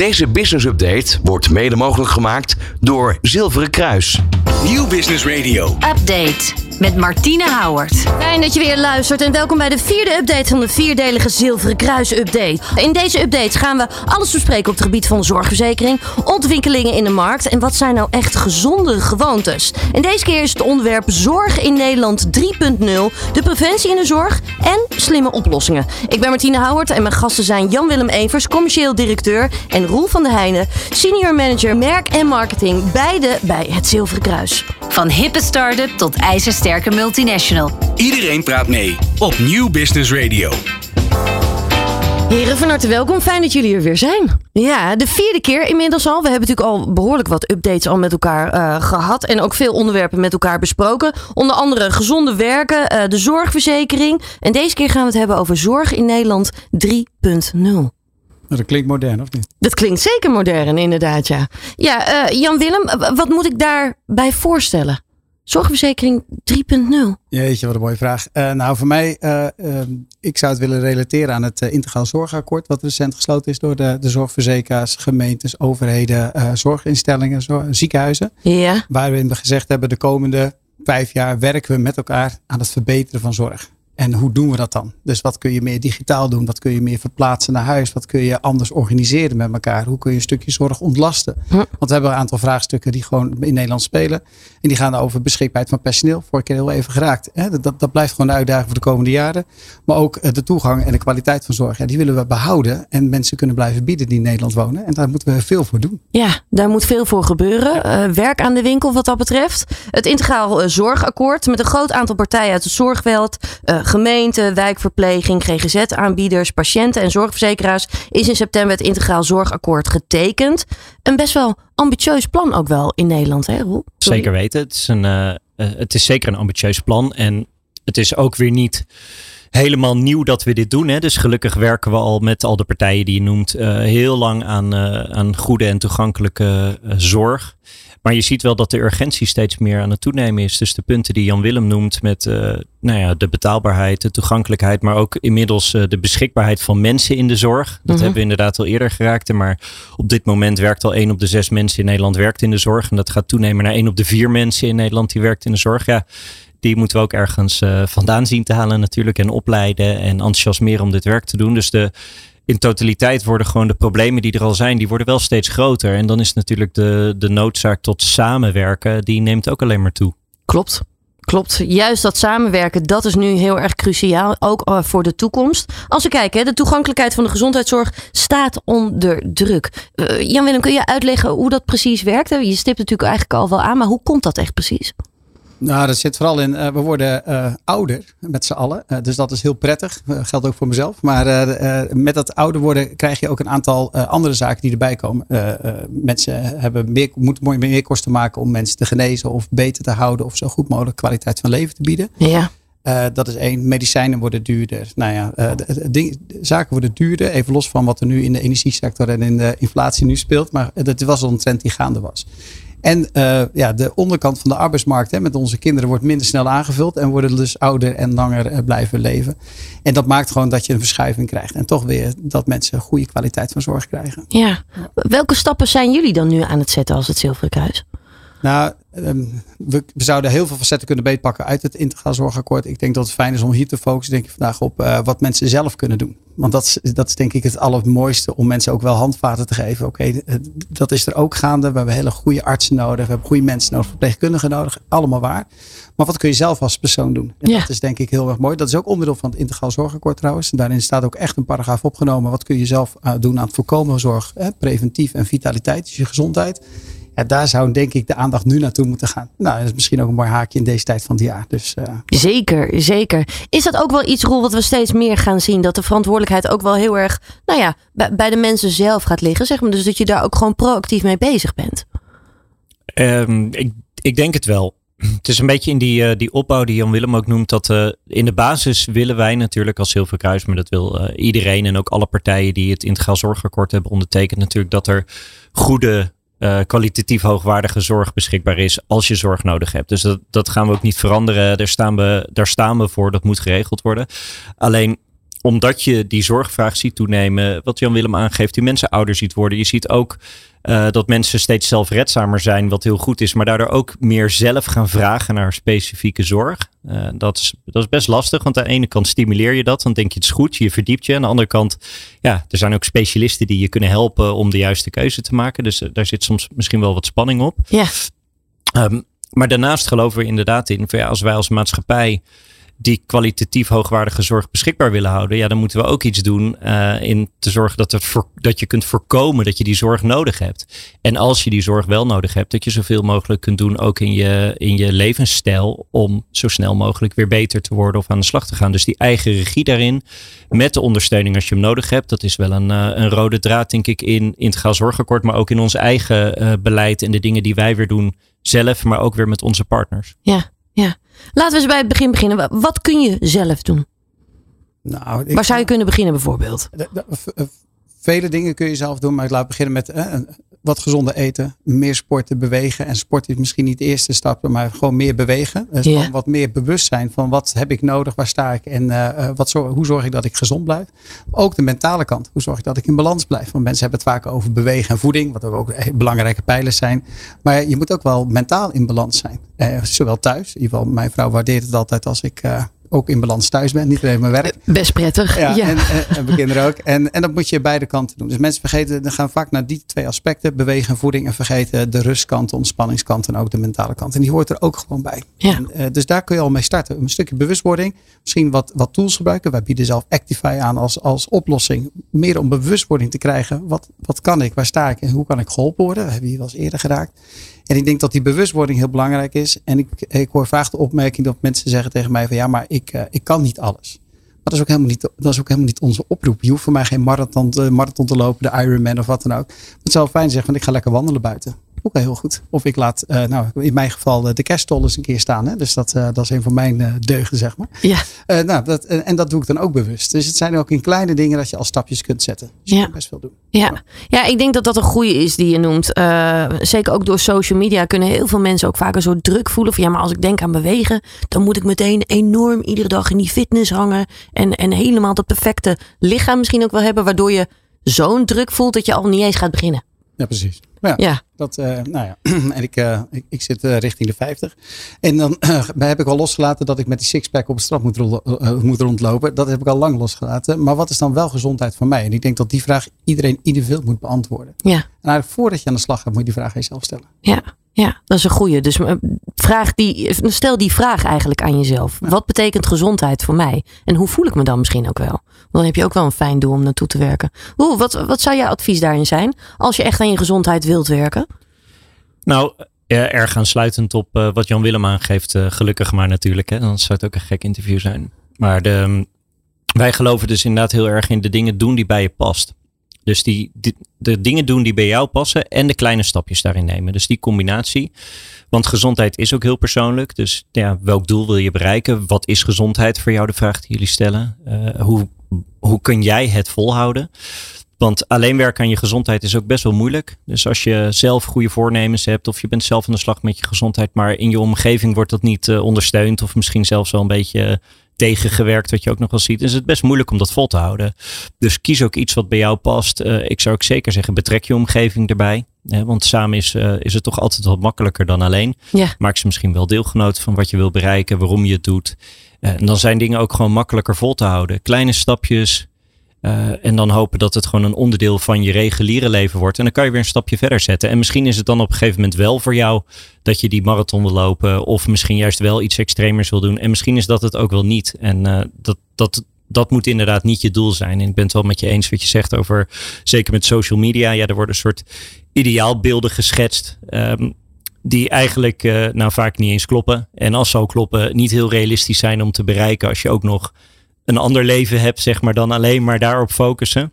Deze business update wordt mede mogelijk gemaakt door Zilveren Kruis. Nieuw Business Radio. Update met Martine Houwert. Fijn dat je weer luistert en welkom bij de vierde update van de vierdelige Zilveren Kruis update. In deze update gaan we alles bespreken op het gebied van de zorgverzekering, ontwikkelingen in de markt en wat zijn nou echt gezonde gewoontes. En deze keer is het onderwerp Zorg in Nederland 3.0, de preventie in de zorg en slimme oplossingen. Ik ben Martine Houwert en mijn gasten zijn Jan-Willem Evers, commercieel directeur en Roel van der Heijnen, senior manager merk en marketing, beide bij het Zilveren Kruis. Van hippe start-up tot multinational. Iedereen praat mee op Nieuw Business Radio. Heren, van harte welkom. Fijn dat jullie er weer zijn. Ja, de vierde keer inmiddels al. We hebben natuurlijk al behoorlijk wat updates al met elkaar eh, gehad. En ook veel onderwerpen met elkaar besproken. Onder andere gezonde werken, eh, de zorgverzekering. En deze keer gaan we het hebben over zorg in Nederland 3.0. Dat klinkt modern, of niet? Dat klinkt zeker modern, inderdaad, ja. Ja, uh, Jan-Willem, wat moet ik daarbij voorstellen? Zorgverzekering 3.0. Jeetje, wat een mooie vraag. Uh, nou, voor mij, uh, uh, ik zou het willen relateren aan het Integraal Zorgakkoord, wat recent gesloten is door de, de zorgverzekeraars, gemeentes, overheden, zorginstellingen, zorg, ziekenhuizen. Ja. Waarin we gezegd hebben, de komende vijf jaar werken we met elkaar aan het verbeteren van zorg. En hoe doen we dat dan? Dus wat kun je meer digitaal doen? Wat kun je meer verplaatsen naar huis? Wat kun je anders organiseren met elkaar? Hoe kun je een stukje zorg ontlasten? Want we hebben een aantal vraagstukken die gewoon in Nederland spelen. En die gaan over beschikbaarheid van personeel. Vorige keer heel even geraakt. Dat, dat blijft gewoon de uitdaging voor de komende jaren. Maar ook eh, de toegang en de kwaliteit van zorg. Ja, die willen we behouden. En mensen kunnen blijven bieden die in Nederland wonen. En daar moeten we veel voor doen. Ja, daar moet veel voor gebeuren. Uh, werk aan de winkel wat dat betreft. Het integraal uh, zorgakkoord met een groot aantal partijen uit de zorgveld. Gemeente, wijkverpleging, GGZ-aanbieders, patiënten en zorgverzekeraars. Is in september het integraal zorgakkoord getekend. Een best wel ambitieus plan ook wel in Nederland, hè Roel? Zeker weten. Het is, een, uh, het is zeker een ambitieus plan. En het is ook weer niet helemaal nieuw dat we dit doen. Hè. Dus gelukkig werken we al met al de partijen die je noemt uh, heel lang aan, aan goede en toegankelijke zorg. Maar je ziet wel dat de urgentie steeds meer aan het toenemen is. Dus de punten die Jan Willem noemt met uh, nou ja, de betaalbaarheid, de toegankelijkheid, maar ook inmiddels uh, de beschikbaarheid van mensen in de zorg. Dat mm-hmm. hebben we inderdaad al eerder geraakt. Maar op dit moment werkt al één op de zes mensen in Nederland werkt in de zorg. En dat gaat toenemen naar één op de vier mensen in Nederland die werkt in de zorg. Ja, die moeten we ook ergens uh, vandaan zien te halen natuurlijk. En opleiden en enthousiasmeren om dit werk te doen. Dus de in totaliteit worden gewoon de problemen die er al zijn, die worden wel steeds groter. En dan is natuurlijk de, de noodzaak tot samenwerken, die neemt ook alleen maar toe. Klopt. Klopt, juist dat samenwerken, dat is nu heel erg cruciaal, ook eh, voor de toekomst. Als we kijken, de toegankelijkheid van de gezondheidszorg staat onder druk. Uh, Jan-Willem, kun je uitleggen hoe dat precies werkt? Je stipt natuurlijk eigenlijk al wel aan, maar hoe komt dat echt precies? Nou, dat zit vooral in, uh, we worden uh, ouder met z'n allen. Uh, dus dat is heel prettig. geldt ook voor mezelf. Maar met dat ouder worden krijg je ook een aantal andere zaken die erbij komen. mensen hebben meer, moeten meer kosten maken om mensen te genezen of beter te houden. Of zo goed mogelijk kwaliteit van leven te bieden. Ja. dat is één. Medicijnen worden duurder. Nou ja, zaken worden duurder. Even los van wat er nu in de energiesector en in de inflatie nu speelt. Maar dat was al een trend die gaande was. En uh, ja, de onderkant van de arbeidsmarkt hè, met onze kinderen wordt minder snel aangevuld. En worden dus ouder en langer uh, blijven leven. En dat maakt gewoon dat je een verschuiving krijgt. En toch weer dat mensen goede kwaliteit van zorg krijgen. Ja. Welke stappen zijn jullie dan nu aan het zetten als het Zilveren Kruis? Nou, um, we, we, zouden heel veel facetten kunnen beetpakken uit het integraal zorgakkoord. Ik denk dat het fijn is om hier te focussen, denk ik vandaag op uh, wat mensen zelf kunnen doen. Want dat is, dat is denk ik het allermooiste om mensen ook wel handvaten te geven. Oké, okay, dat is er ook gaande. We hebben hele goede artsen nodig. We hebben goede mensen nodig, verpleegkundigen nodig. Allemaal waar. Maar wat kun je zelf als persoon doen? En ja. dat is denk ik heel erg mooi. Dat is ook onderdeel van het integraal zorgakkoord trouwens. En daarin staat ook echt een paragraaf opgenomen. Wat kun je zelf uh, doen aan het voorkomen zorg, hè, preventief en vitaliteit, dus je gezondheid. Ja, daar zou denk ik de aandacht nu naartoe moeten gaan. Nou, dat is misschien ook een mooi haakje in deze tijd van het jaar. Dus, uh... Zeker, zeker. Is dat ook wel iets, Roel, wat we steeds meer gaan zien? Dat de verantwoordelijkheid ook wel heel erg, nou ja, bij, bij de mensen zelf gaat liggen. Zeg maar. Dus dat je daar ook gewoon proactief mee bezig bent. Um, ik, ik denk het wel. Het is een beetje in die, uh, die opbouw die Jan Willem ook noemt. Dat uh, in de basis willen wij natuurlijk als Zilverkruis, maar dat wil uh, iedereen en ook alle partijen die het integraal zorgakkoord hebben ondertekend, natuurlijk dat er goede uh, kwalitatief hoogwaardige zorg beschikbaar is als je zorg nodig hebt. Dus dat, dat gaan we ook niet veranderen. Daar staan we, daar staan we voor. Dat moet geregeld worden. Alleen omdat je die zorgvraag ziet toenemen, wat Jan Willem aangeeft, die mensen ouder ziet worden. Je ziet ook uh, dat mensen steeds zelfredzamer zijn, wat heel goed is, maar daardoor ook meer zelf gaan vragen naar specifieke zorg. Uh, dat, is, dat is best lastig, want aan de ene kant stimuleer je dat, dan denk je het is goed, je verdiept je. Aan de andere kant, ja, er zijn ook specialisten die je kunnen helpen om de juiste keuze te maken. Dus uh, daar zit soms misschien wel wat spanning op. Ja. Um, maar daarnaast geloven we inderdaad in, ja, als wij als maatschappij die kwalitatief hoogwaardige zorg beschikbaar willen houden, ja, dan moeten we ook iets doen uh, in te zorgen dat, het voor, dat je kunt voorkomen dat je die zorg nodig hebt. En als je die zorg wel nodig hebt, dat je zoveel mogelijk kunt doen ook in je, in je levensstijl om zo snel mogelijk weer beter te worden of aan de slag te gaan. Dus die eigen regie daarin, met de ondersteuning als je hem nodig hebt, dat is wel een, uh, een rode draad, denk ik, in integraal zorgakkoord, maar ook in ons eigen uh, beleid en de dingen die wij weer doen zelf, maar ook weer met onze partners. Ja, ja. Laten we eens bij het begin beginnen. Wat kun je zelf doen? Nou, ik, Waar zou je kunnen beginnen bijvoorbeeld? v- vele dingen kun je zelf doen, maar ik laat beginnen met eh, een- wat gezonder eten, meer sporten, bewegen. En sport is misschien niet de eerste stap, maar gewoon meer bewegen. Dus wat meer bewust zijn van wat heb ik nodig, waar sta ik en eh, eh, wat hoe zorg ik dat ik gezond blijf. Ook de mentale kant, hoe zorg ik dat ik in balans blijf. Want mensen hebben het vaak over bewegen en voeding, wat ook eh, belangrijke pijlers zijn. Maar je moet ook wel mentaal in balans zijn. Zowel thuis, in ieder geval mijn vrouw waardeert het altijd als ik ook in balans thuis ben, niet alleen mijn werk. Best prettig. Ja, Ja. En, en, en mijn kinderen ook. En, en dat moet je beide kanten doen. Dus mensen vergeten, dan gaan vaak naar die twee aspecten, bewegen en voeding, en vergeten de rustkant, de ontspanningskant en ook de mentale kant. En die hoort er ook gewoon bij. Ja. En, eh, dus daar kun je al mee starten. Een stukje bewustwording, misschien wat, wat tools gebruiken. Wij bieden zelf Actify aan als, als oplossing. Meer om bewustwording te krijgen. Wat, wat kan ik, waar sta ik en hoe kan ik geholpen worden? We hebben hier wel eens eerder geraakt. En ik denk dat die bewustwording heel belangrijk is. En ik, ik hoor vaak de opmerking dat mensen zeggen tegen mij van ja, maar ik, eh, ik kan niet alles. Maar dat is, ook helemaal niet, dat is ook helemaal niet onze oproep. Je hoeft voor mij geen marathon, te- marathon te lopen, de Ironman of wat dan ook. Het zou fijn zeggen van ik ga lekker wandelen buiten. Ook heel goed. Of ik laat, eh, nou in mijn geval eh, de kerststol eens een keer staan. Hè? Dus dat, eh, dat is een van mijn deugden zeg maar. Ja. Nou, dat, en dat doe ik dan ook bewust. Dus het zijn ook in kleine dingen dat je al stapjes kunt zetten. Dus je Ja. best veel doen. Ja. ja, ik denk dat dat een goede is die je noemt. Zeker ook door social media kunnen heel veel mensen ook vaak een soort druk voelen. Van ja, maar als ik denk aan bewegen, dan moet ik meteen enorm iedere dag in die fitness hangen. En, en helemaal dat perfecte lichaam misschien ook wel hebben. Waardoor je zo'n druk voelt dat je al niet eens gaat beginnen. Ja, precies. Ja, Ja, Dat, eh, nou ja, en ik, eh, ik, ik zit eh, richting de 50. En dan heb ik al losgelaten dat ik met die sixpack op het strand moet rondlopen. Dat heb ik al lang losgelaten. Maar wat is dan wel gezondheid voor mij? En ik denk dat die vraag iedereen individueel moet beantwoorden. ja, En eigenlijk voordat je aan de slag gaat, moet je die vraag aan jezelf stellen. ja. Ja, dat is een goede. Dus eh, vraag die, stel die vraag eigenlijk aan jezelf. Wat betekent gezondheid voor mij? En hoe voel ik me dan misschien ook wel? Dan heb je ook wel een fijn doel om naartoe te werken. Hoe, wat, wat zou jouw advies daarin zijn? Als je echt aan je gezondheid wilt werken? Nou, ja, erg aansluitend op eh, wat Jan Willem aangeeft, eh, gelukkig maar natuurlijk. Hè, dan zou het ook een gek interview zijn. Maar de, wij geloven dus inderdaad heel erg in de dingen doen die bij je past. Dus die, die- de dingen doen die bij jou passen en de kleine stapjes daarin nemen. Dus die combinatie. Want gezondheid is ook heel persoonlijk. Dus ja, welk doel wil je bereiken? Wat is gezondheid voor jou? De vraag die jullie stellen. Eh, hoe, hoe kun jij het volhouden? Want alleen werken aan je gezondheid is ook best wel moeilijk. Dus als je zelf goede voornemens hebt of je bent zelf aan de slag met je gezondheid, maar in je omgeving wordt dat niet eh, ondersteund of misschien zelfs wel een beetje tegengewerkt, wat je ook nog wel ziet, is het best moeilijk om dat vol te houden. Dus kies ook iets wat bij jou past. Eh, ik zou ook zeker zeggen, betrek je omgeving erbij. Hè, want samen is, eh, is het toch altijd wat makkelijker dan alleen. Ja. Maak ze misschien wel deelgenoot van wat je wil bereiken, waarom je het doet. Eh, en dan zijn dingen ook gewoon makkelijker vol te houden. Kleine stapjes, eh, en dan hopen dat het gewoon een onderdeel van je reguliere leven wordt. En dan kan je weer een stapje verder zetten. En misschien is het dan op een gegeven moment wel voor jou dat je die marathon wil lopen. Of misschien juist wel iets extremers wil doen. En misschien is dat het ook wel niet. En eh, dat, dat, dat moet inderdaad niet je doel zijn. En ik ben het wel met je eens wat je zegt over, zeker met social media. Ja, er worden een soort ideaalbeelden geschetst. ehm, die eigenlijk eh, nou vaak niet eens kloppen. En als ze ook kloppen, niet heel realistisch zijn om te bereiken. Als je ook nog een ander leven hebt, zeg maar, dan alleen maar daarop focussen.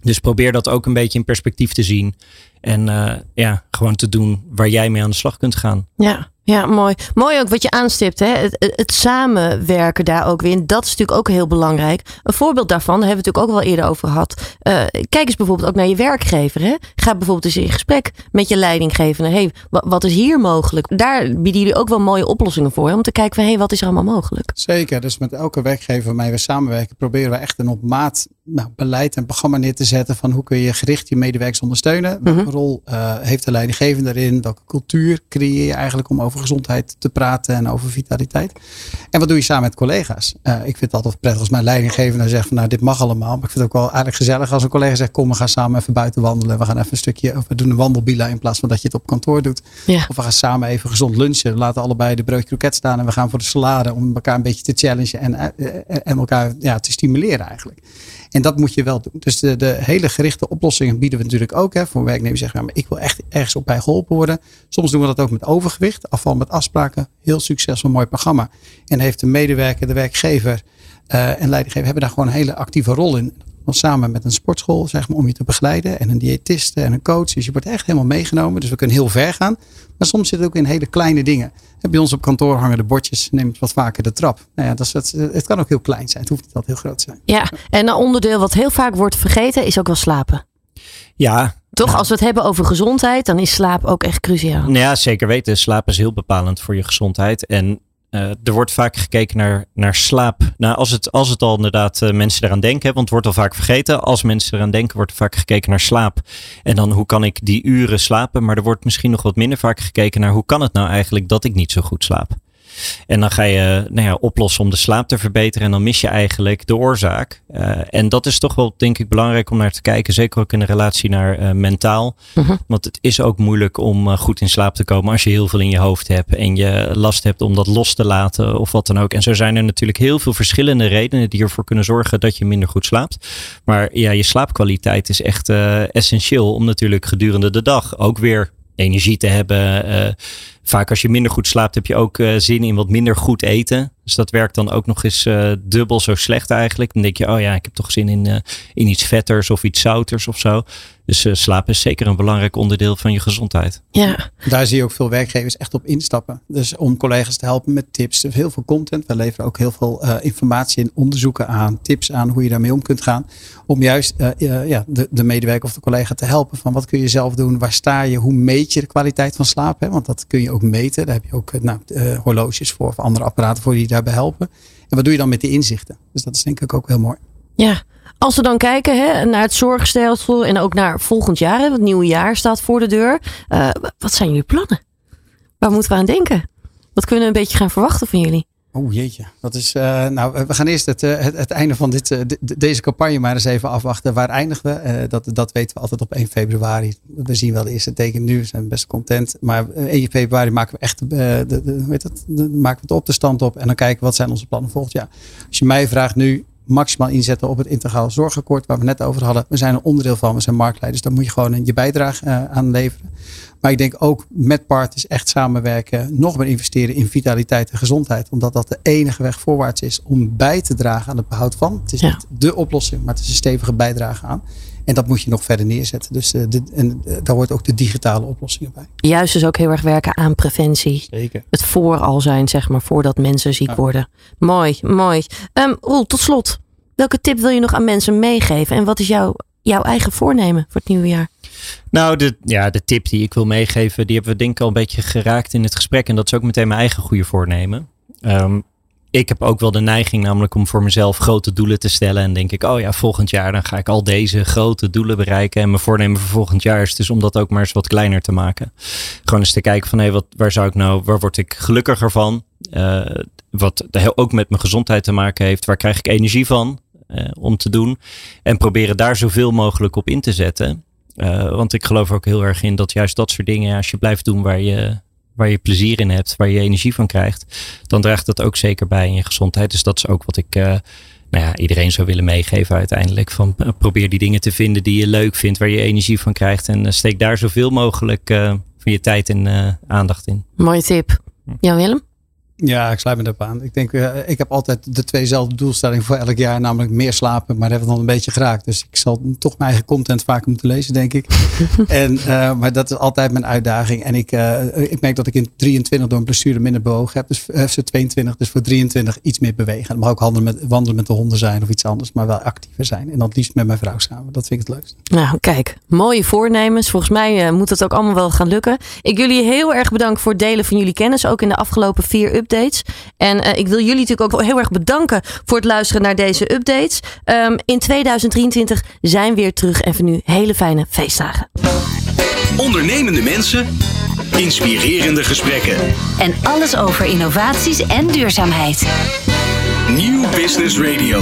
Dus probeer dat ook een beetje in perspectief te zien. En eh, ja, gewoon te doen waar jij mee aan de slag kunt gaan. Ja, Ja, mooi. Mooi ook wat je aanstipt. Hè? Het, het, samenwerken daar ook weer. En dat is natuurlijk ook heel belangrijk. Een voorbeeld daarvan, daar hebben we natuurlijk ook wel eerder over gehad. Eh, kijk eens bijvoorbeeld ook naar je werkgever. Hè? Ga bijvoorbeeld eens in gesprek met je leidinggevende. Hey, wa- wat is hier mogelijk? Daar bieden jullie ook wel mooie oplossingen voor. Hè? Om te kijken van, hey, wat is er allemaal mogelijk? Zeker, dus met elke werkgever waarmee we samenwerken, proberen we echt een op maat nou, beleid en programma neer te zetten van hoe kun je gericht je medewerkers ondersteunen. Welke Mhm. rol eh, heeft de leidinggevende erin? Welke cultuur creëer je eigenlijk om over gezondheid te praten en over vitaliteit? En wat doe je samen met collega's? Eh, ik vind het altijd prettig als mijn leidinggevende zegt van nou dit mag allemaal. Maar ik vind het ook wel eigenlijk gezellig als een collega zegt kom we gaan samen even buiten wandelen. We gaan even een stukje, of we doen een wandelbila in plaats van dat je het op kantoor doet. Ja. Of we gaan samen even gezond lunchen. We laten allebei de broodje kroket staan en we gaan voor de salade om elkaar een beetje te challengen en, eh, en elkaar ja, te stimuleren eigenlijk. En dat moet je wel doen. Dus de, de hele gerichte oplossingen bieden we natuurlijk ook. Hè, voor werknemers zeggen, maar ik wil echt ergens op bij geholpen worden. Soms doen we dat ook met overgewicht, afval met afspraken. Heel succesvol, mooi programma. En heeft de medewerker, de werkgever eh, en leidinggever hebben daar gewoon een hele actieve rol in. Dan samen met een sportschool, zeg maar, om je te begeleiden. En een diëtiste en een coach. Dus je wordt echt helemaal meegenomen. Dus we kunnen heel ver gaan. Maar soms zit het ook in hele kleine dingen. En bij ons op kantoor hangen de bordjes. Neem wat vaker de trap. Nou ja, dat is wat, het kan ook heel klein zijn. Het hoeft niet altijd heel groot te zijn. Ja, en een onderdeel wat heel vaak wordt vergeten is ook wel slapen. Ja, Toch, als we het hebben over gezondheid, dan is slaap ook echt cruciaal. Nou ja, zeker weten. Slaap is heel bepalend voor je gezondheid. En eh, er wordt vaak gekeken naar, naar slaap. Nou, als het, als het al inderdaad eh, mensen eraan denken, want het wordt al vaak vergeten. Als mensen eraan denken, wordt er vaak gekeken naar slaap. En dan hoe kan ik die uren slapen? Maar er wordt misschien nog wat minder vaak gekeken naar hoe kan het nou eigenlijk dat ik niet zo goed slaap? En dan ga je nou ja, oplossen om de slaap te verbeteren. En dan mis je eigenlijk de oorzaak. Eh, en dat is toch wel, denk ik, belangrijk om naar te kijken. Zeker ook in de relatie naar eh, mentaal. Mhm. Want het is ook moeilijk om eh, goed in slaap te komen als je heel veel in je hoofd hebt. En je last hebt om dat los te laten of wat dan ook. En zo zijn er natuurlijk heel veel verschillende redenen die ervoor kunnen zorgen dat je minder goed slaapt. Maar ja, je slaapkwaliteit is echt essentieel om natuurlijk gedurende de dag ook weer energie te hebben. Eh, vaak als je minder goed slaapt, heb je ook eh, zin in wat minder goed eten. Dus dat werkt dan ook nog eens eh, dubbel zo slecht eigenlijk. Dan denk je, oh ja, ik heb toch zin in, in iets vetters of iets zouters of zo. Dus eh, slaap is zeker een belangrijk onderdeel van je gezondheid. Ja, Daar zie je ook veel werkgevers echt op instappen. Dus om collega's te helpen met tips. Er is heel veel content. We leveren ook heel veel eh, informatie en onderzoeken aan. Tips aan hoe je daarmee om kunt gaan. Om juist eh, ja, de, de medewerker of de collega te helpen. Van wat kun je zelf doen? Waar sta je? Hoe meet je de kwaliteit van slaap? Hè? Want dat kun je ook meten. Daar heb je ook nou, eh, horloges voor. Of andere apparaten voor die je daarbij helpen. En wat doe je dan met die inzichten? Dus dat is denk ik ook heel mooi. ja. Als we dan kijken hè, naar het zorgstelsel en ook naar volgend jaar, hè, het nieuwe jaar staat voor de deur. Eh, wat zijn jullie plannen? Waar moeten we aan denken? Wat kunnen we een beetje gaan verwachten van jullie? Oeh jeetje. Dat is, eh, nou, we gaan eerst het, eh, het, het einde van dit, de- de- deze campagne maar eens even afwachten. Waar eindigen we? Dat, dat weten we altijd op 1 februari. We zien wel de eerste teken nu. We zijn best content. Maar eh, 1 februari maken we echt de, hoe heet maken we de opstand op. En dan kijken wat zijn onze plannen volgend jaar. Als je mij vraagt nu maximaal inzetten op het integraal zorgakkoord waar we net over hadden. We zijn een onderdeel van. We zijn marktleiders. Daar moet je gewoon je bijdrage eh, aan leveren. Maar ik denk ook met partners echt samenwerken. Nog meer investeren in vitaliteit en gezondheid. Omdat dat de enige weg voorwaarts is om bij te dragen aan het behoud van. Het is Ja. niet de oplossing, maar het is een stevige bijdrage aan. En dat moet je nog verder neerzetten. Dus eh, dit- en, eh, daar hoort ook de digitale oplossingen bij. Juist dus ook heel erg werken aan preventie. Zeker. Het vooral zijn, zeg maar, voordat mensen ziek Ja. worden. Mooi, mooi. Ehm Roel, tot slot. Welke tip wil je nog aan mensen meegeven? En wat is jouw, jouw eigen voornemen voor het nieuwe jaar? Nou, de, ja, de tip die ik wil meegeven, die hebben we denk ik al een beetje geraakt in het gesprek. En dat is ook meteen mijn eigen goede voornemen. Ehm, ik heb ook wel de neiging namelijk om voor mezelf grote doelen te stellen. En denk ik, oh ja, volgend jaar dan ga ik al deze grote doelen bereiken. En mijn voornemen voor volgend jaar is dus om dat ook maar eens wat kleiner te maken. Gewoon eens te kijken van, hé, wat, waar zou ik nou, waar word ik gelukkiger van? Eh, wat ook met mijn gezondheid te maken heeft. Waar krijg ik energie van eh, om te doen? En proberen daar zoveel mogelijk op in te zetten. Eh, want ik geloof ook heel erg in dat juist dat soort dingen, als je blijft doen waar je, waar je plezier in hebt, waar je energie van krijgt, dan draagt dat ook zeker bij in je gezondheid. Dus dat is ook wat ik eh, nou ja, iedereen zou willen meegeven uiteindelijk. Van, eh, probeer die dingen te vinden die je leuk vindt, waar je energie van krijgt. En eh, steek daar zoveel mogelijk van je tijd en aandacht in. Mooie tip. Jan Willem? Ja, ik sluit me daarop aan. Ik denk, uh, ik heb altijd de tweezelfde doelstellingen voor elk jaar, namelijk meer slapen, maar hebben we dan een beetje geraakt. Dus ik zal toch mijn eigen content vaker moeten lezen, denk ik. en, uh, maar dat is altijd mijn uitdaging. En ik, uh, ik merk dat ik in 23 door een blessure minder bewogen heb. Dus FC 22, dus voor 23 iets meer bewegen. Het mag ook wandelen met, wandelen met de honden zijn of iets anders, maar wel actiever zijn. En dat liefst met mijn vrouw samen. Dat vind ik het leukst. Nou, kijk, mooie voornemens. Volgens mij moet het ook allemaal wel gaan lukken. Ik jullie heel erg bedanken voor het delen van jullie kennis, ook in de afgelopen vier updates. En uh, ik wil jullie natuurlijk ook heel erg bedanken voor het luisteren naar deze updates. Um, in 2023 zijn we weer terug en voor nu hele fijne feestdagen. Ondernemende mensen, inspirerende gesprekken. En alles over innovaties en duurzaamheid. Nieuw Business Radio.